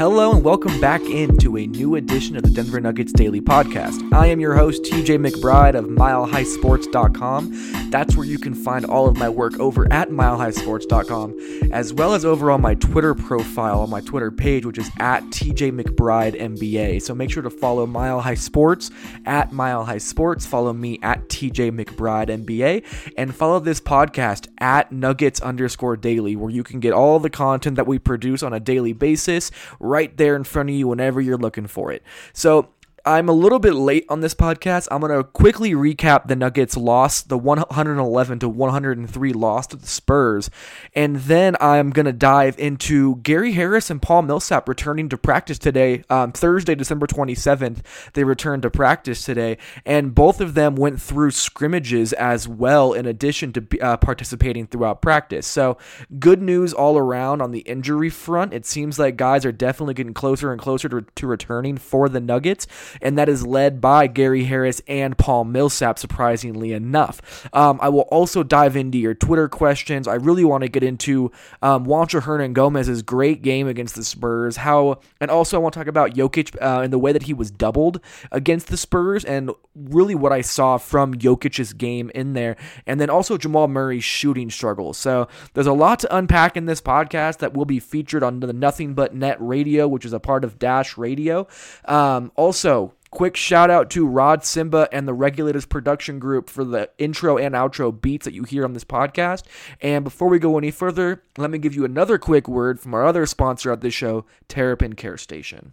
Hello and welcome back into a new edition of the Denver Nuggets Daily Podcast. I am your host, TJ McBride of MileHighSports.com. That's where you can find all of my work over at MileHighSports.com, as well as over on my Twitter profile on my Twitter page, which is at TJ McBride MBA. So make sure to follow Mile High Sports at Mile High Sports. Follow me at TJ McBride MBA, and follow this podcast at Nuggets underscore Daily, where you can get all the content that we produce on a daily basis right there in front of you whenever you're looking for it. So I'm a little bit late on this podcast. I'm going to quickly recap the Nuggets loss, the 111 to 103 loss to the Spurs, and then I'm going to dive into Gary Harris and Paul Millsap returning to practice today, um, Thursday, December 27th. They returned to practice today, and both of them went through scrimmages as well, in addition to uh, participating throughout practice. So, good news all around on the injury front. It seems like guys are definitely getting closer and closer to, to returning for the Nuggets and that is led by Gary Harris and Paul Millsap, surprisingly enough. Um, I will also dive into your Twitter questions. I really want to get into um, Juancho Hernangomez's great game against the Spurs, how, and also I want to talk about Jokic uh, and the way that he was doubled against the Spurs, and really what I saw from Jokic's game in there, and then also Jamal Murray's shooting struggles. So there's a lot to unpack in this podcast that will be featured on the Nothing But Net Radio, which is a part of Dash Radio. Um, also, Quick shout out to Rod Simba and the Regulators Production Group for the intro and outro beats that you hear on this podcast. And before we go any further, let me give you another quick word from our other sponsor of this show, Terrapin Care Station.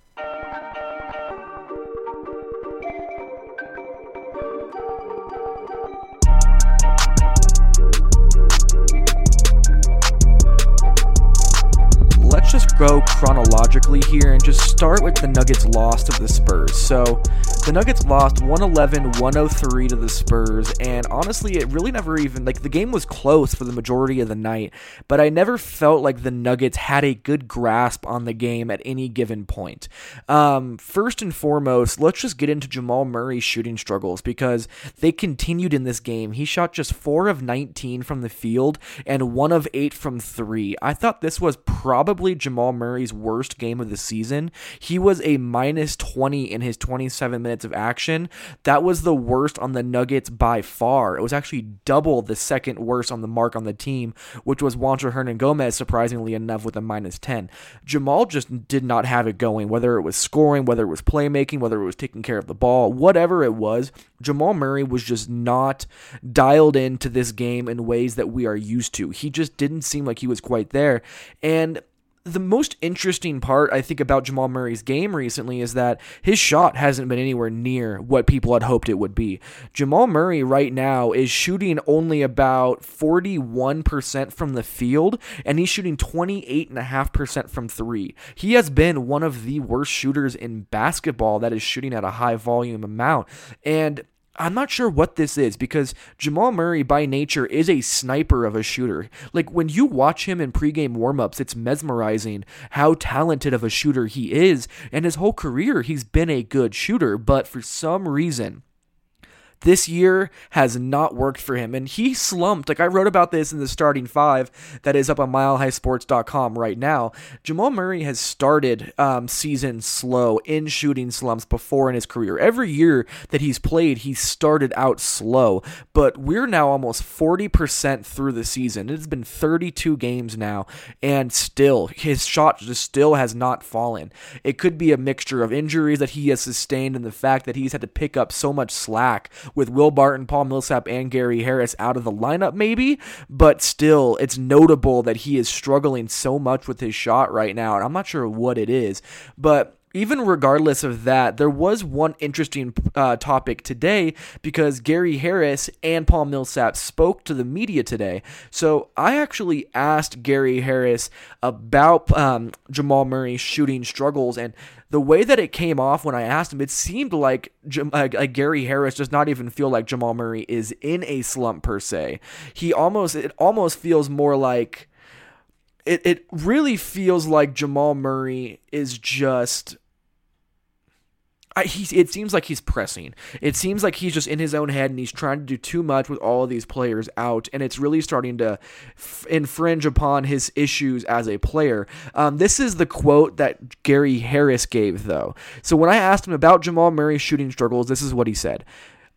go chronologically here and just start with the Nuggets loss to the Spurs. So, the Nuggets lost 111 103 to the Spurs, and honestly, it really never even, like, the game was close for the majority of the night, but I never felt like the Nuggets had a good grasp on the game at any given point. Um, first and foremost, let's just get into Jamal Murray's shooting struggles because they continued in this game. He shot just 4 of 19 from the field and 1 of 8 from 3. I thought this was probably Jamal Jamal Murray's worst game of the season. He was a minus 20 in his 27 minutes of action. That was the worst on the Nuggets by far. It was actually double the second worst on the mark on the team, which was Juancho Hernangomez, surprisingly enough, with a minus 10. Jamal just did not have it going, whether it was scoring, whether it was playmaking, whether it was taking care of the ball, whatever it was. Jamal Murray was just not dialed into this game in ways that we are used to. He just didn't seem like he was quite there. And the most interesting part I think about Jamal Murray's game recently is that his shot hasn't been anywhere near what people had hoped it would be. Jamal Murray right now is shooting only about 41% from the field and he's shooting 28.5% from 3. He has been one of the worst shooters in basketball that is shooting at a high volume amount and I'm not sure what this is because Jamal Murray by nature is a sniper of a shooter. Like when you watch him in pregame warmups, it's mesmerizing how talented of a shooter he is. And his whole career, he's been a good shooter, but for some reason, this year has not worked for him. And he slumped. Like I wrote about this in the starting five that is up on milehighsports.com right now. Jamal Murray has started um, season slow in shooting slumps before in his career. Every year that he's played, he started out slow. But we're now almost 40% through the season. It's been 32 games now, and still, his shot just still has not fallen. It could be a mixture of injuries that he has sustained and the fact that he's had to pick up so much slack with Will Barton, Paul Millsap, and Gary Harris out of the lineup, maybe. But still, it's notable that he is struggling so much with his shot right now, and I'm not sure what it is. But even regardless of that, there was one interesting uh, topic today because Gary Harris and Paul Millsap spoke to the media today. So I actually asked Gary Harris about um, Jamal Murray's shooting struggles and the way that it came off when I asked him, it seemed like, like, Gary Harris does not even feel like Jamal Murray is in a slump per se. He almost it almost feels more like it, it really feels like Jamal Murray is just I, he, it seems like he's pressing. It seems like he's just in his own head and he's trying to do too much with all of these players out, and it's really starting to f- infringe upon his issues as a player. Um, this is the quote that Gary Harris gave, though. So when I asked him about Jamal Murray's shooting struggles, this is what he said.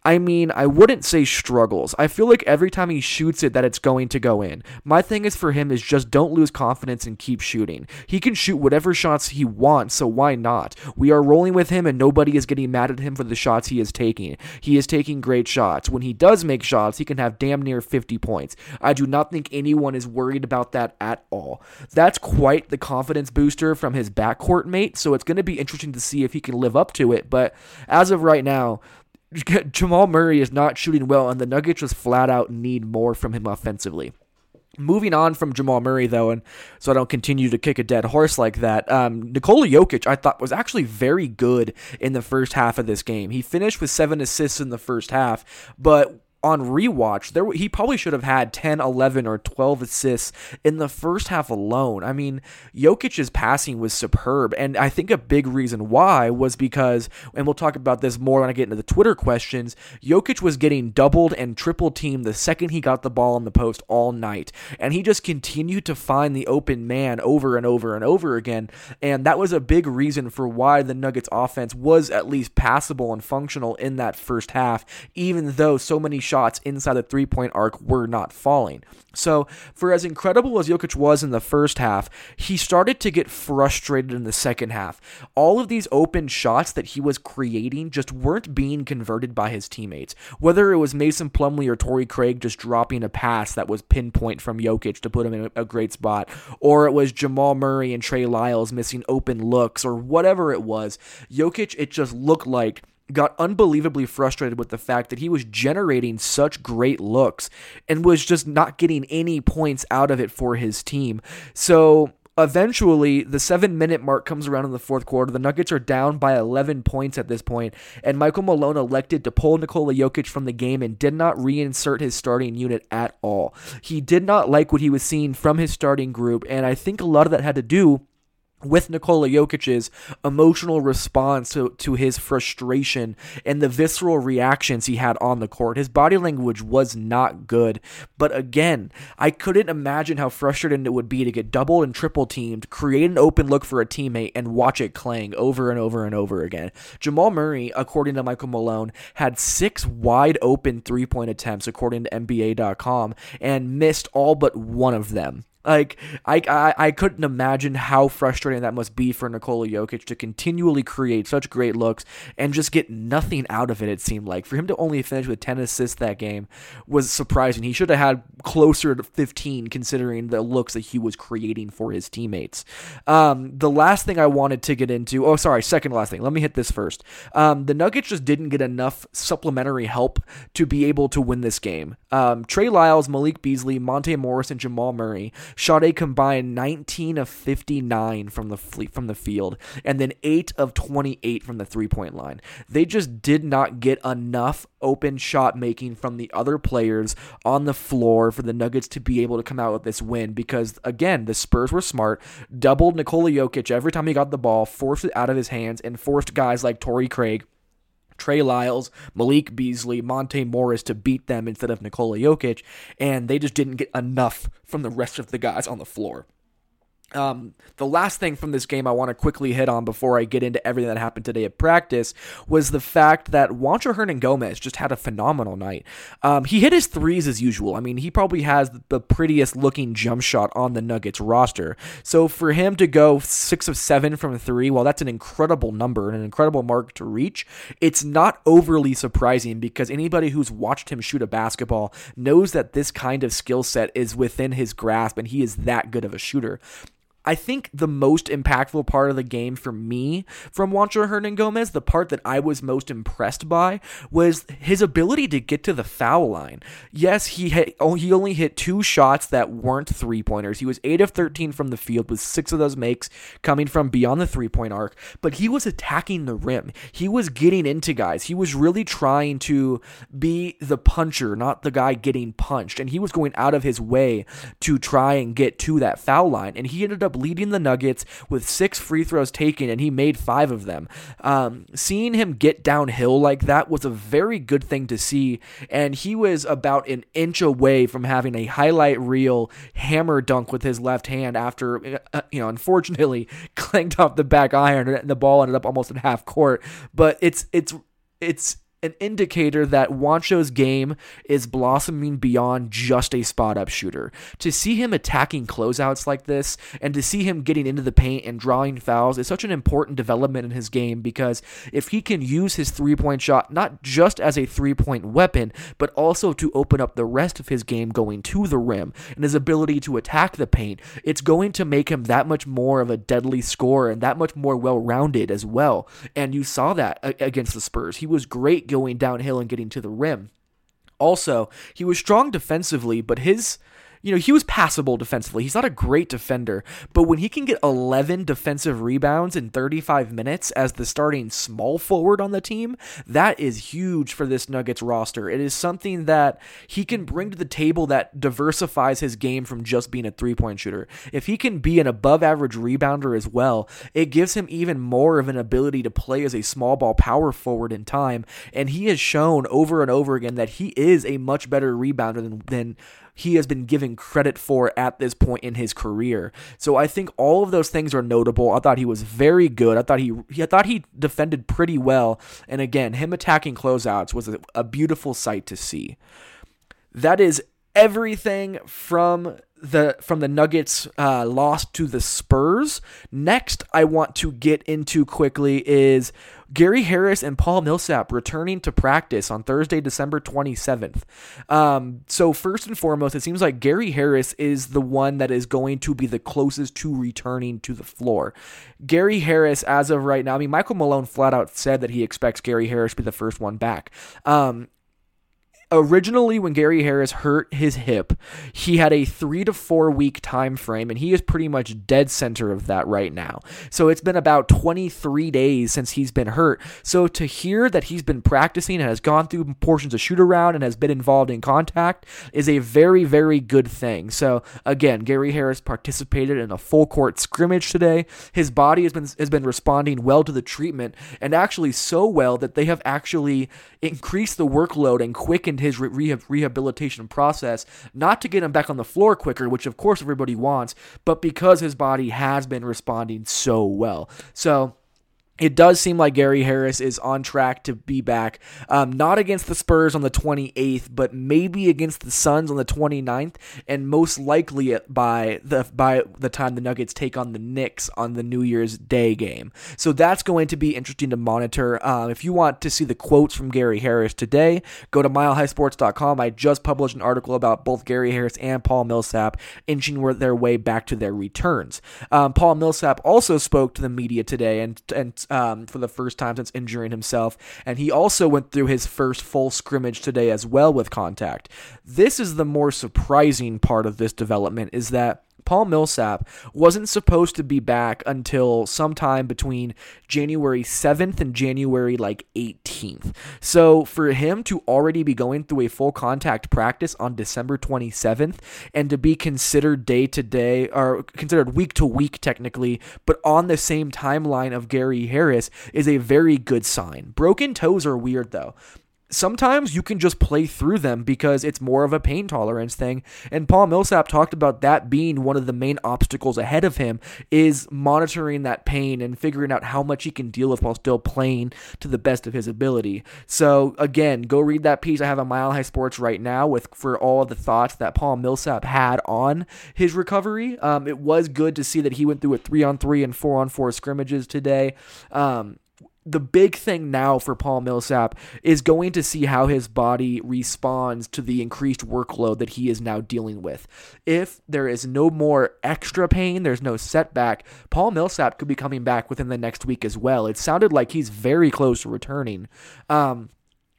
I mean, I wouldn't say struggles. I feel like every time he shoots it that it's going to go in. My thing is for him is just don't lose confidence and keep shooting. He can shoot whatever shots he wants, so why not? We are rolling with him and nobody is getting mad at him for the shots he is taking. He is taking great shots. When he does make shots, he can have damn near 50 points. I do not think anyone is worried about that at all. That's quite the confidence booster from his backcourt mate, so it's going to be interesting to see if he can live up to it, but as of right now, Jamal Murray is not shooting well, and the Nuggets just flat out need more from him offensively. Moving on from Jamal Murray, though, and so I don't continue to kick a dead horse like that, um, Nikola Jokic, I thought, was actually very good in the first half of this game. He finished with seven assists in the first half, but on rewatch, there he probably should have had 10, 11, or 12 assists in the first half alone. I mean, Jokic's passing was superb, and I think a big reason why was because, and we'll talk about this more when I get into the Twitter questions. Jokic was getting doubled and triple teamed the second he got the ball in the post all night, and he just continued to find the open man over and over and over again, and that was a big reason for why the Nuggets offense was at least passable and functional in that first half, even though so many shots shots inside the three point arc were not falling. So, for as incredible as Jokic was in the first half, he started to get frustrated in the second half. All of these open shots that he was creating just weren't being converted by his teammates. Whether it was Mason Plumlee or Torrey Craig just dropping a pass that was pinpoint from Jokic to put him in a great spot, or it was Jamal Murray and Trey Lyles missing open looks, or whatever it was, Jokic, it just looked like got unbelievably frustrated with the fact that he was generating such great looks and was just not getting any points out of it for his team. So eventually the seven minute mark comes around in the fourth quarter. The Nuggets are down by 11 points at this point, and Michael Malone elected to pull Nikola Jokic from the game and did not reinsert his starting unit at all. He did not like what he was seeing from his starting group, and I think a lot of that had to do with Nikola Jokic's emotional response to, to his frustration and the visceral reactions he had on the court. His body language was not good. But again, I couldn't imagine how frustrating it would be to get doubled and triple teamed, create an open look for a teammate, and watch it clang over and over and over again. Jamal Murray, according to Michael Malone, had six wide open three point attempts, according to NBA.com, and missed all but one of them. Like I, I I couldn't imagine how frustrating that must be for Nikola Jokic to continually create such great looks and just get nothing out of it. It seemed like for him to only finish with ten assists that game was surprising. He should have had closer to fifteen, considering the looks that he was creating for his teammates. Um, the last thing I wanted to get into. Oh, sorry, second last thing. Let me hit this first. Um, the Nuggets just didn't get enough supplementary help to be able to win this game. Um, Trey Lyles, Malik Beasley, Monte Morris, and Jamal Murray shot a combined 19 of 59 from the from the field and then 8 of 28 from the three-point line. They just did not get enough open shot making from the other players on the floor for the Nuggets to be able to come out with this win because again, the Spurs were smart, doubled Nikola Jokic every time he got the ball, forced it out of his hands and forced guys like Torrey Craig Trey Lyles, Malik Beasley, Monte Morris to beat them instead of Nikola Jokic, and they just didn't get enough from the rest of the guys on the floor. Um, the last thing from this game I want to quickly hit on before I get into everything that happened today at practice was the fact that Juancho Hernangomez just had a phenomenal night. Um, he hit his threes as usual. I mean, he probably has the prettiest looking jump shot on the Nuggets roster. So for him to go six of seven from three, well, that's an incredible number and an incredible mark to reach. It's not overly surprising because anybody who's watched him shoot a basketball knows that this kind of skill set is within his grasp and he is that good of a shooter. I think the most impactful part of the game for me from Juancho Hernangomez, the part that I was most impressed by, was his ability to get to the foul line. Yes, he hit, oh, he only hit two shots that weren't three pointers. He was eight of thirteen from the field, with six of those makes coming from beyond the three point arc. But he was attacking the rim. He was getting into guys. He was really trying to be the puncher, not the guy getting punched. And he was going out of his way to try and get to that foul line. And he ended up leading the Nuggets with six free throws taken, and he made five of them. Um, seeing him get downhill like that was a very good thing to see, and he was about an inch away from having a highlight reel hammer dunk with his left hand after, uh, you know, unfortunately clanked off the back iron and the ball ended up almost in half court. But it's it's it's an indicator that Juancho's game is blossoming beyond just a spot up shooter. To see him attacking closeouts like this and to see him getting into the paint and drawing fouls is such an important development in his game because if he can use his three point shot not just as a three point weapon, but also to open up the rest of his game going to the rim and his ability to attack the paint, it's going to make him that much more of a deadly scorer and that much more well rounded as well. And you saw that against the Spurs. He was great going downhill and getting to the rim. Also, he was strong defensively, but his you know, he was passable defensively. He's not a great defender, but when he can get 11 defensive rebounds in 35 minutes as the starting small forward on the team, that is huge for this Nuggets roster. It is something that he can bring to the table that diversifies his game from just being a three point shooter. If he can be an above average rebounder as well, it gives him even more of an ability to play as a small ball power forward in time. And he has shown over and over again that he is a much better rebounder than, than he has been given credit for at this point in his career. So I think all of those things are notable. I thought he was very good. I thought he, I thought he defended pretty well. And again, him attacking closeouts was a, a beautiful sight to see. That is everything from the from the Nuggets uh, loss to the Spurs. Next, I want to get into quickly is Gary Harris and Paul Millsap returning to practice on Thursday, December 27th. Um, so, first and foremost, it seems like Gary Harris is the one that is going to be the closest to returning to the floor. Gary Harris, as of right now, I mean, Michael Malone flat out said that he expects Gary Harris to be the first one back. Um, originally when Gary Harris hurt his hip, he had a 3 to 4 week time frame and he is pretty much dead center of that right now. So it's been about 23 days since he's been hurt. So to hear that he's been practicing and has gone through portions of shoot around and has been involved in contact is a very very good thing. So again, Gary Harris participated in a full court scrimmage today. His body has been has been responding well to the treatment and actually so well that they have actually increased the workload and quickened his rehab, rehabilitation process, not to get him back on the floor quicker, which of course everybody wants, but because his body has been responding so well. So, it does seem like Gary Harris is on track to be back, um, not against the Spurs on the 28th, but maybe against the Suns on the 29th, and most likely by the by the time the Nuggets take on the Knicks on the New Year's Day game. So that's going to be interesting to monitor. Um, if you want to see the quotes from Gary Harris today, go to milehighsports.com. I just published an article about both Gary Harris and Paul Millsap inching their way back to their returns. Um, Paul Millsap also spoke to the media today and and um, for the first time since injuring himself. And he also went through his first full scrimmage today as well with contact. This is the more surprising part of this development is that Paul Millsap wasn't supposed to be back until sometime between January 7th and January like 18th. So for him to already be going through a full contact practice on December 27th and to be considered day to day or considered week to week technically, but on the same timeline of Gary Harris is a very good sign. Broken toes are weird though sometimes you can just play through them because it's more of a pain tolerance thing. And Paul Millsap talked about that being one of the main obstacles ahead of him is monitoring that pain and figuring out how much he can deal with while still playing to the best of his ability. So again, go read that piece I have on Mile High Sports right now with for all the thoughts that Paul Millsap had on his recovery. Um, it was good to see that he went through a three on three and four on four scrimmages today. Um, the big thing now for Paul Millsap is going to see how his body responds to the increased workload that he is now dealing with. If there is no more extra pain, there's no setback, Paul Millsap could be coming back within the next week as well. It sounded like he's very close to returning. Um,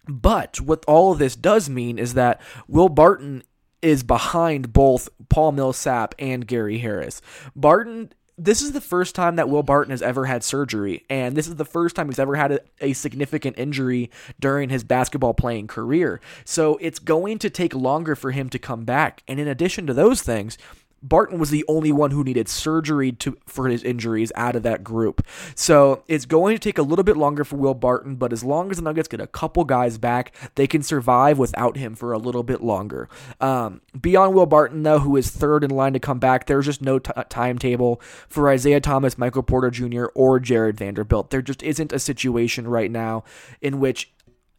but what all of this does mean is that Will Barton is behind both Paul Millsap and Gary Harris. Barton this is the first time that Will Barton has ever had surgery, and this is the first time he's ever had a, a, significant injury during his basketball playing career. So it's going to take longer for him to come back. And in addition to those things, Barton was the only one who needed surgery to for his injuries out of that group. So it's going to take a little bit longer for Will Barton, but as long as the Nuggets get a couple guys back, they can survive without him for a little bit longer. Um, beyond Will Barton, though, who is third in line to come back, there's just no t- timetable for Isaiah Thomas, Michael Porter Jr., or Jarred Vanderbilt. There just isn't a situation right now in which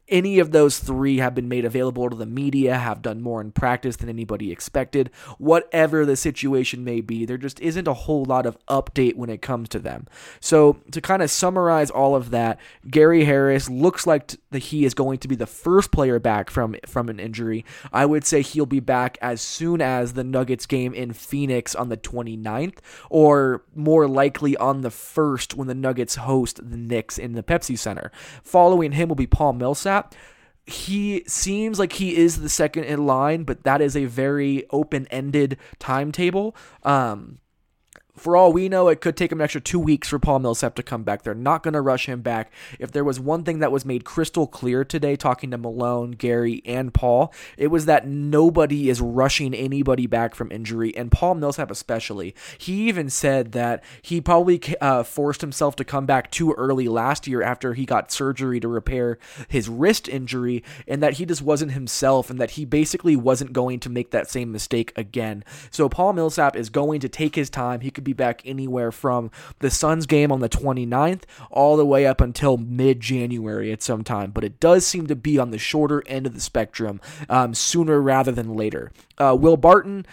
any of those three have been made available to the media, have done more in practice than anybody expected. Whatever the situation may be, there just isn't a whole lot of update when it comes to them. So, to kind of summarize all of that, Gary Harris looks like that he is going to be the first player back from from an injury. I would say he'll be back as soon as the Nuggets game in Phoenix on the 29th, or more likely on the 1st when the Nuggets host the Knicks in the Pepsi Center. Following him will be Paul Millsap that. He seems like he is the second in line, but that is a very open ended timetable. Um, for all we know, it could take him an extra two weeks for Paul Millsap to come back. They're not going to rush him back. If there was one thing that was made crystal clear today, talking to Malone, Gary, and Paul, it was that nobody is rushing anybody back from injury, and Paul Millsap especially. He even said that he probably uh, forced himself to come back too early last year after he got surgery to repair his wrist injury, and that he just wasn't himself, and that he basically wasn't going to make that same mistake again. So Paul Millsap is going to take his time. He could be back anywhere from the Suns game on the 29th all the way up until mid January at some time. But it does seem to be on the shorter end of the spectrum um, sooner rather than later. Uh, Will Barton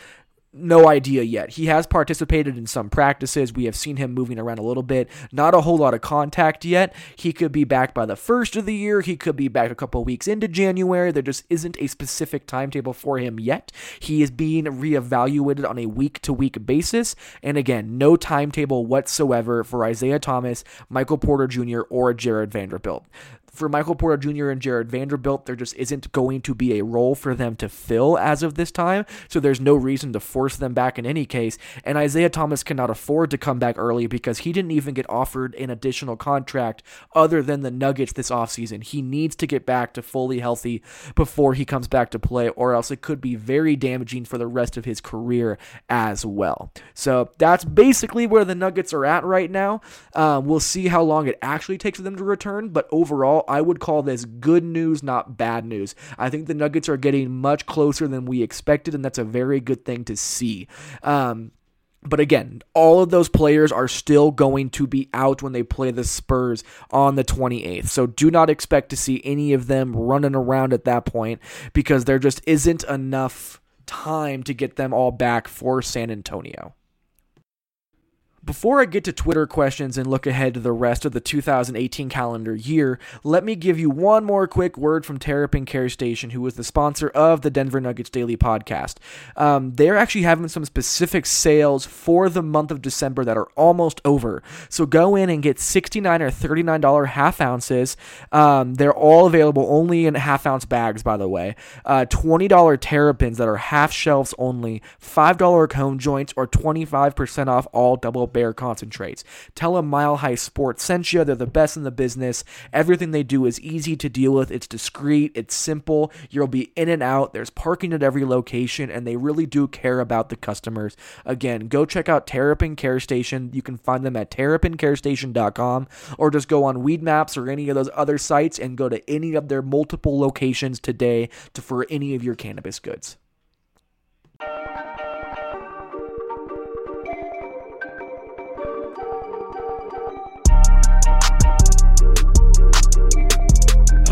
no idea yet. He has participated in some practices. We have seen him moving around a little bit. Not a whole lot of contact yet. He could be back by the first of the year. He could be back a couple weeks into January. There just isn't a specific timetable for him yet. He is being reevaluated on a week to week basis. And again, no timetable whatsoever for Isaiah Thomas, Michael Porter Jr., or Jarred Vanderbilt for Michael Porter Jr. and Jarred Vanderbilt, there just isn't going to be a role for them to fill as of this time. So there's no reason to force them back in any case. And Isaiah Thomas cannot afford to come back early because he didn't even get offered an additional contract other than the Nuggets this offseason. He needs to get back to fully healthy before he comes back to play, or else it could be very damaging for the rest of his career as well. So that's basically where the Nuggets are at right now. Um, we'll see how long it actually takes for them to return, but overall, I would call this good news, not bad news. I think the Nuggets are getting much closer than we expected, and that's a very good thing to see. Um, but again, all of those players are still going to be out when they play the Spurs on the 28th. So do not expect to see any of them running around at that point because there just isn't enough time to get them all back for San Antonio. Before I get to Twitter questions and look ahead to the rest of the 2018 calendar year, let me give you one more quick word from Terrapin Care Station, who is the sponsor of the Denver Nuggets Daily podcast. Um, they're actually having some specific sales for the month of December that are almost over. So go in and get 69 or $39 half ounces. Um, they're all available only in half ounce bags, by the way. Uh, $20 Terrapins that are half shelves only, $5 cone joints, or 25% off all double Bear concentrates. Tell them Mile High Sports sent you. They're the best in the business. Everything they do is easy to deal with. It's discreet. It's simple. You'll be in and out. There's parking at every location, and they really do care about the customers. Again, go check out Terrapin Care Station. You can find them at terrapincarestation.com or just go on Weed Maps or any of those other sites and go to any of their multiple locations today to, for any of your cannabis goods.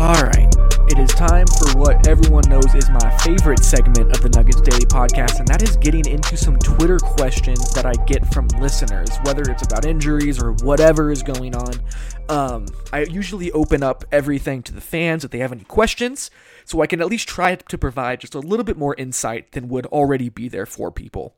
All right. It is time for what everyone knows is my favorite segment of the Nuggets Daily podcast, and that is getting into some Twitter questions that I get from listeners, whether it's about injuries or whatever is going on. Um, I usually open up everything to the fans if they have any questions, so I can at least try to provide just a little bit more insight than would already be there for people.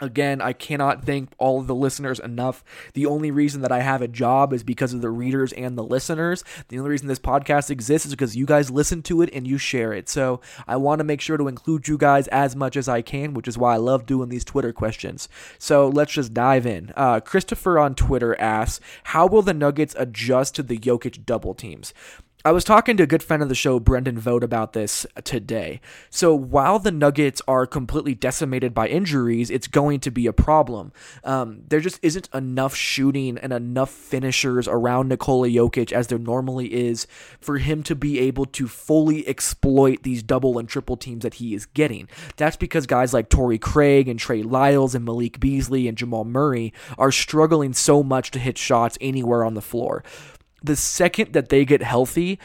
Again, I cannot thank all of the listeners enough. The only reason that I have a job is because of the readers and the listeners. The only reason this podcast exists is because you guys listen to it and you share it. So I want to make sure to include you guys as much as I can, which is why I love doing these Twitter questions. So let's just dive in. Uh, Christopher on Twitter asks, How will the Nuggets adjust to the Jokic double teams? I was talking to a good friend of the show, Brendan Vogt, about this today. So while the Nuggets are completely decimated by injuries, it's going to be a problem. Um, there just isn't enough shooting and enough finishers around Nikola Jokic as there normally is for him to be able to fully exploit these double and triple teams that he is getting. That's because guys like Torrey Craig and Trey Lyles and Malik Beasley and Jamal Murray are struggling so much to hit shots anywhere on the floor the second that they get healthy,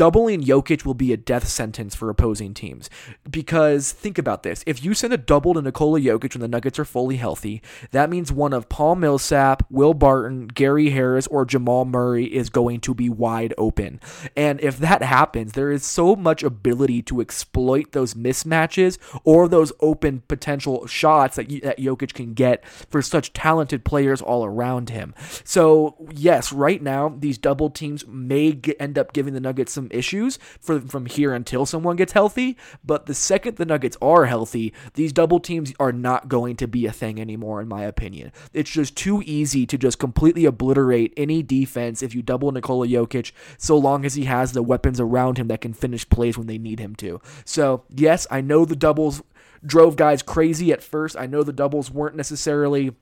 doubling Jokic will be a death sentence for opposing teams. Because think about this. If you send a double to Nikola Jokic when the Nuggets are fully healthy, that means one of Paul Millsap, Will Barton, Gary Harris, or Jamal Murray is going to be wide open. And if that happens, there is so much ability to exploit those mismatches or those open potential shots that, that Jokic can get for such talented players all around him. So, yes, right now, these double teams may get, end up giving the Nuggets some issues for from here until someone gets healthy. But the second the Nuggets are healthy, these double teams are not going to be a thing anymore, in my opinion. It's just too easy to just completely obliterate any defense if you double Nikola Jokic, so long as he has the weapons around him that can finish plays when they need him to. So, yes, I know the doubles drove guys crazy at first. I know the doubles weren't necessarily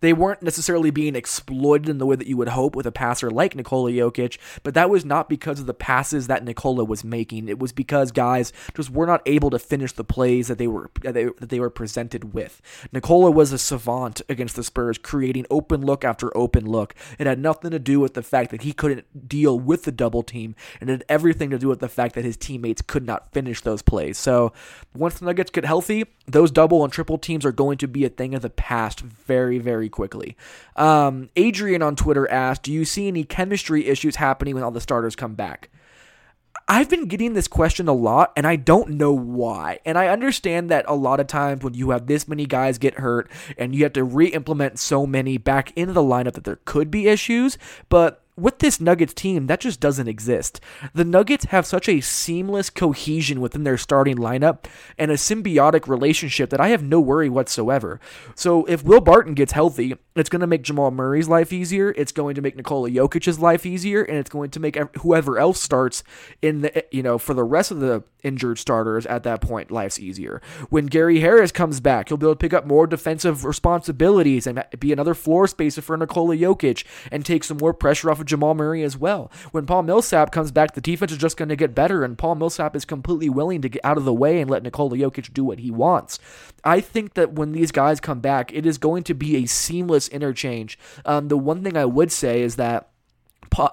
they weren't necessarily being exploited in the way that you would hope with a passer like Nikola Jokic, but that was not because of the passes that Nikola was making. It was because guys just were not able to finish the plays that they were that they, that they were presented with. Nikola was a savant against the Spurs, creating open look after open look. It had nothing to do with the fact that he couldn't deal with the double team, and it had everything to do with the fact that his teammates could not finish those plays. So once the Nuggets get healthy, those double and triple teams are going to be a thing of the past very, very quickly. Um, Adrian on Twitter asked, "Do you see any chemistry issues happening when all the starters come back?" I've been getting this question a lot, and I don't know why. And I understand that a lot of times when you have this many guys get hurt and you have to re implement so many back into the lineup that there could be issues, but with this Nuggets team, that just doesn't exist. The Nuggets have such a seamless cohesion within their starting lineup and a symbiotic relationship that I have no worry whatsoever. So if Will Barton gets healthy, it's going to make Jamal Murray's life easier. It's going to make Nikola Jokic's life easier, and it's going to make whoever else starts in the you know for the rest of the injured starters at that point life's easier. When Gary Harris comes back, he'll be able to pick up more defensive responsibilities and be another floor spacer for Nikola Jokic and take some more pressure off of Jamal Murray as well. When Paul Millsap comes back, the defense is just going to get better, and Paul Millsap is completely willing to get out of the way and let Nikola Jokic do what he wants. I think that when these guys come back, it is going to be a seamless interchange. Um, the one thing I would say is that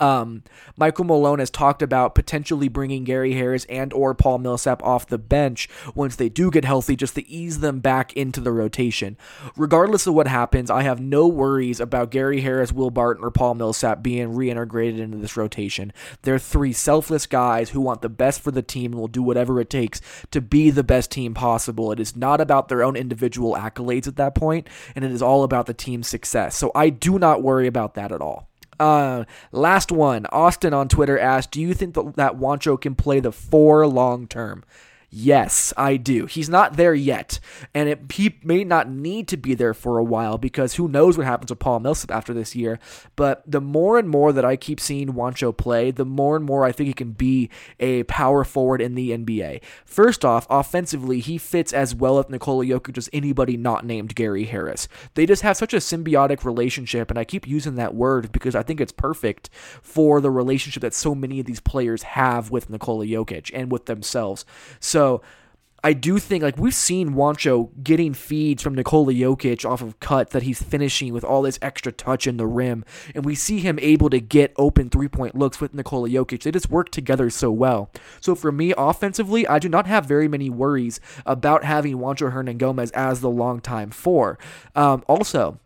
um, Michael Malone has talked about potentially bringing Gary Harris and or Paul Millsap off the bench once they do get healthy, just to ease them back into the rotation. Regardless of what happens, I have no worries about Gary Harris, Will Barton, or Paul Millsap being reintegrated into this rotation. They're three selfless guys who want the best for the team and will do whatever it takes to be the best team possible. It is not about their own individual accolades at that point, and it is all about the team's success. So I do not worry about that at all. Uh, last one. Austin on Twitter asked, "Do you think that Juancho can play the four long term?" Yes, I do. He's not there yet, and it, he may not need to be there for a while because who knows what happens with Paul Millsap after this year. But the more and more that I keep seeing Juancho play, the more and more I think he can be a power forward in the NBA. First off, offensively, he fits as well with Nikola Jokic as anybody not named Gary Harris. They just have such a symbiotic relationship, and I keep using that word because I think it's perfect for the relationship that so many of these players have with Nikola Jokic and with themselves. So so I do think like we've seen Juancho getting feeds from Nikola Jokic off of cuts that he's finishing with all this extra touch in the rim, and we see him able to get open three point looks with Nikola Jokic. They just work together so well. So for me, offensively, I do not have very many worries about having Juancho Hernangomez as the long time four. Um, also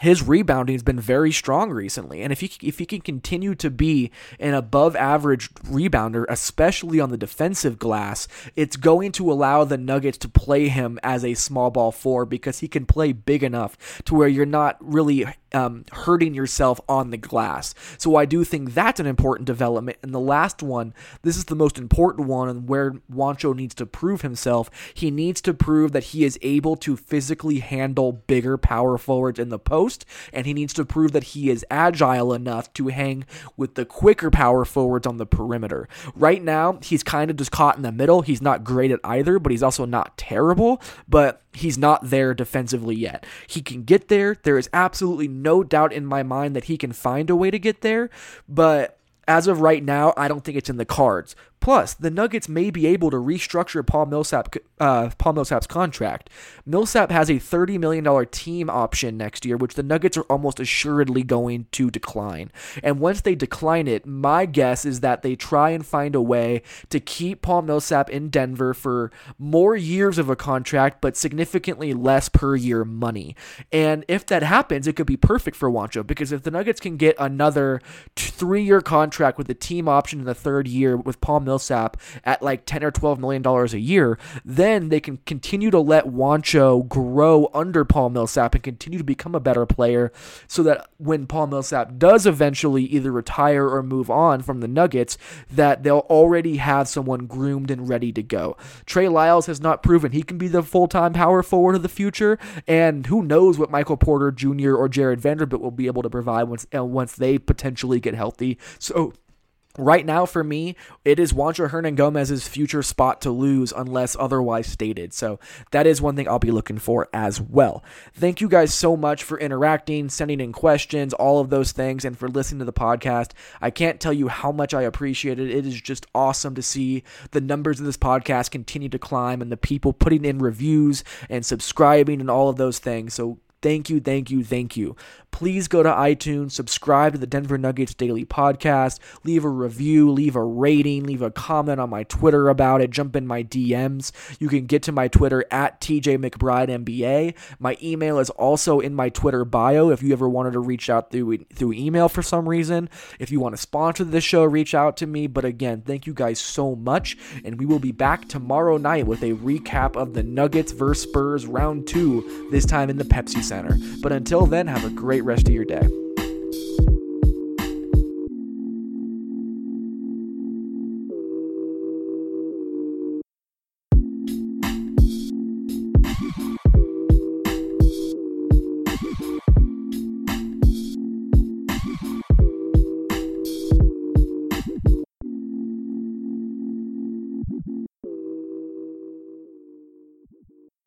his rebounding has been very strong recently, and if he if he can continue to be an above average rebounder, especially on the defensive glass, it's going to allow the Nuggets to play him as a small ball four because he can play big enough to where you're not really um, hurting yourself on the glass. So I do think that's an important development. And the last one, this is the most important one, and where Juancho needs to prove himself. He needs to prove that he is able to physically handle bigger power forwards in the post, and he needs to prove that he is agile enough to hang with the quicker power forwards on the perimeter. Right now, he's kind of just caught in the middle. He's not great at either, but he's also not terrible. But he's not there defensively yet. He can get there. There is absolutely no doubt in my mind that he can find a way to get there, but as of right now, I don't think it's in the cards. Plus, the Nuggets may be able to restructure Paul Millsap, uh, Paul Millsap's contract. Millsap has a $30 million team option next year, which the Nuggets are almost assuredly going to decline. And once they decline it, my guess is that they try and find a way to keep Paul Millsap in Denver for more years of a contract, but significantly less per year money. And if that happens, it could be perfect for Juancho because if the Nuggets can get another three year contract with the team option in the third year with Paul Millsap, Millsap at like 10 or 12 million dollars a year, then they can continue to let Juancho grow under Paul Millsap and continue to become a better player so that when Paul Millsap does eventually either retire or move on from the Nuggets, that they'll already have someone groomed and ready to go. Trey Lyles has not proven he can be the full-time power forward of the future, and who knows what Michael Porter Jr. or Jarred Vanderbilt will be able to provide once uh, once they potentially get healthy. So Right now, for me, it is Juancho Hernangomez's future spot to lose unless otherwise stated. So that is one thing I'll be looking for as well. Thank you guys so much for interacting, sending in questions, all of those things, and for listening to the podcast. I can't tell you how much I appreciate it. It is just awesome to see the numbers of this podcast continue to climb and the people putting in reviews and subscribing and all of those things. So Thank you, thank you, thank you. Please go to iTunes, subscribe to the Denver Nuggets Daily Podcast, leave a review, leave a rating, leave a comment on my Twitter about it, jump in my DMs. You can get to my Twitter at TJ McBride MBA. My email is also in my Twitter bio if you ever wanted to reach out through through email for some reason. If you want to sponsor the show, reach out to me. But again, thank you guys so much, and we will be back tomorrow night with a recap of the Nuggets versus Spurs round two, this time in the Pepsi Center. But until then, have a great rest of your day.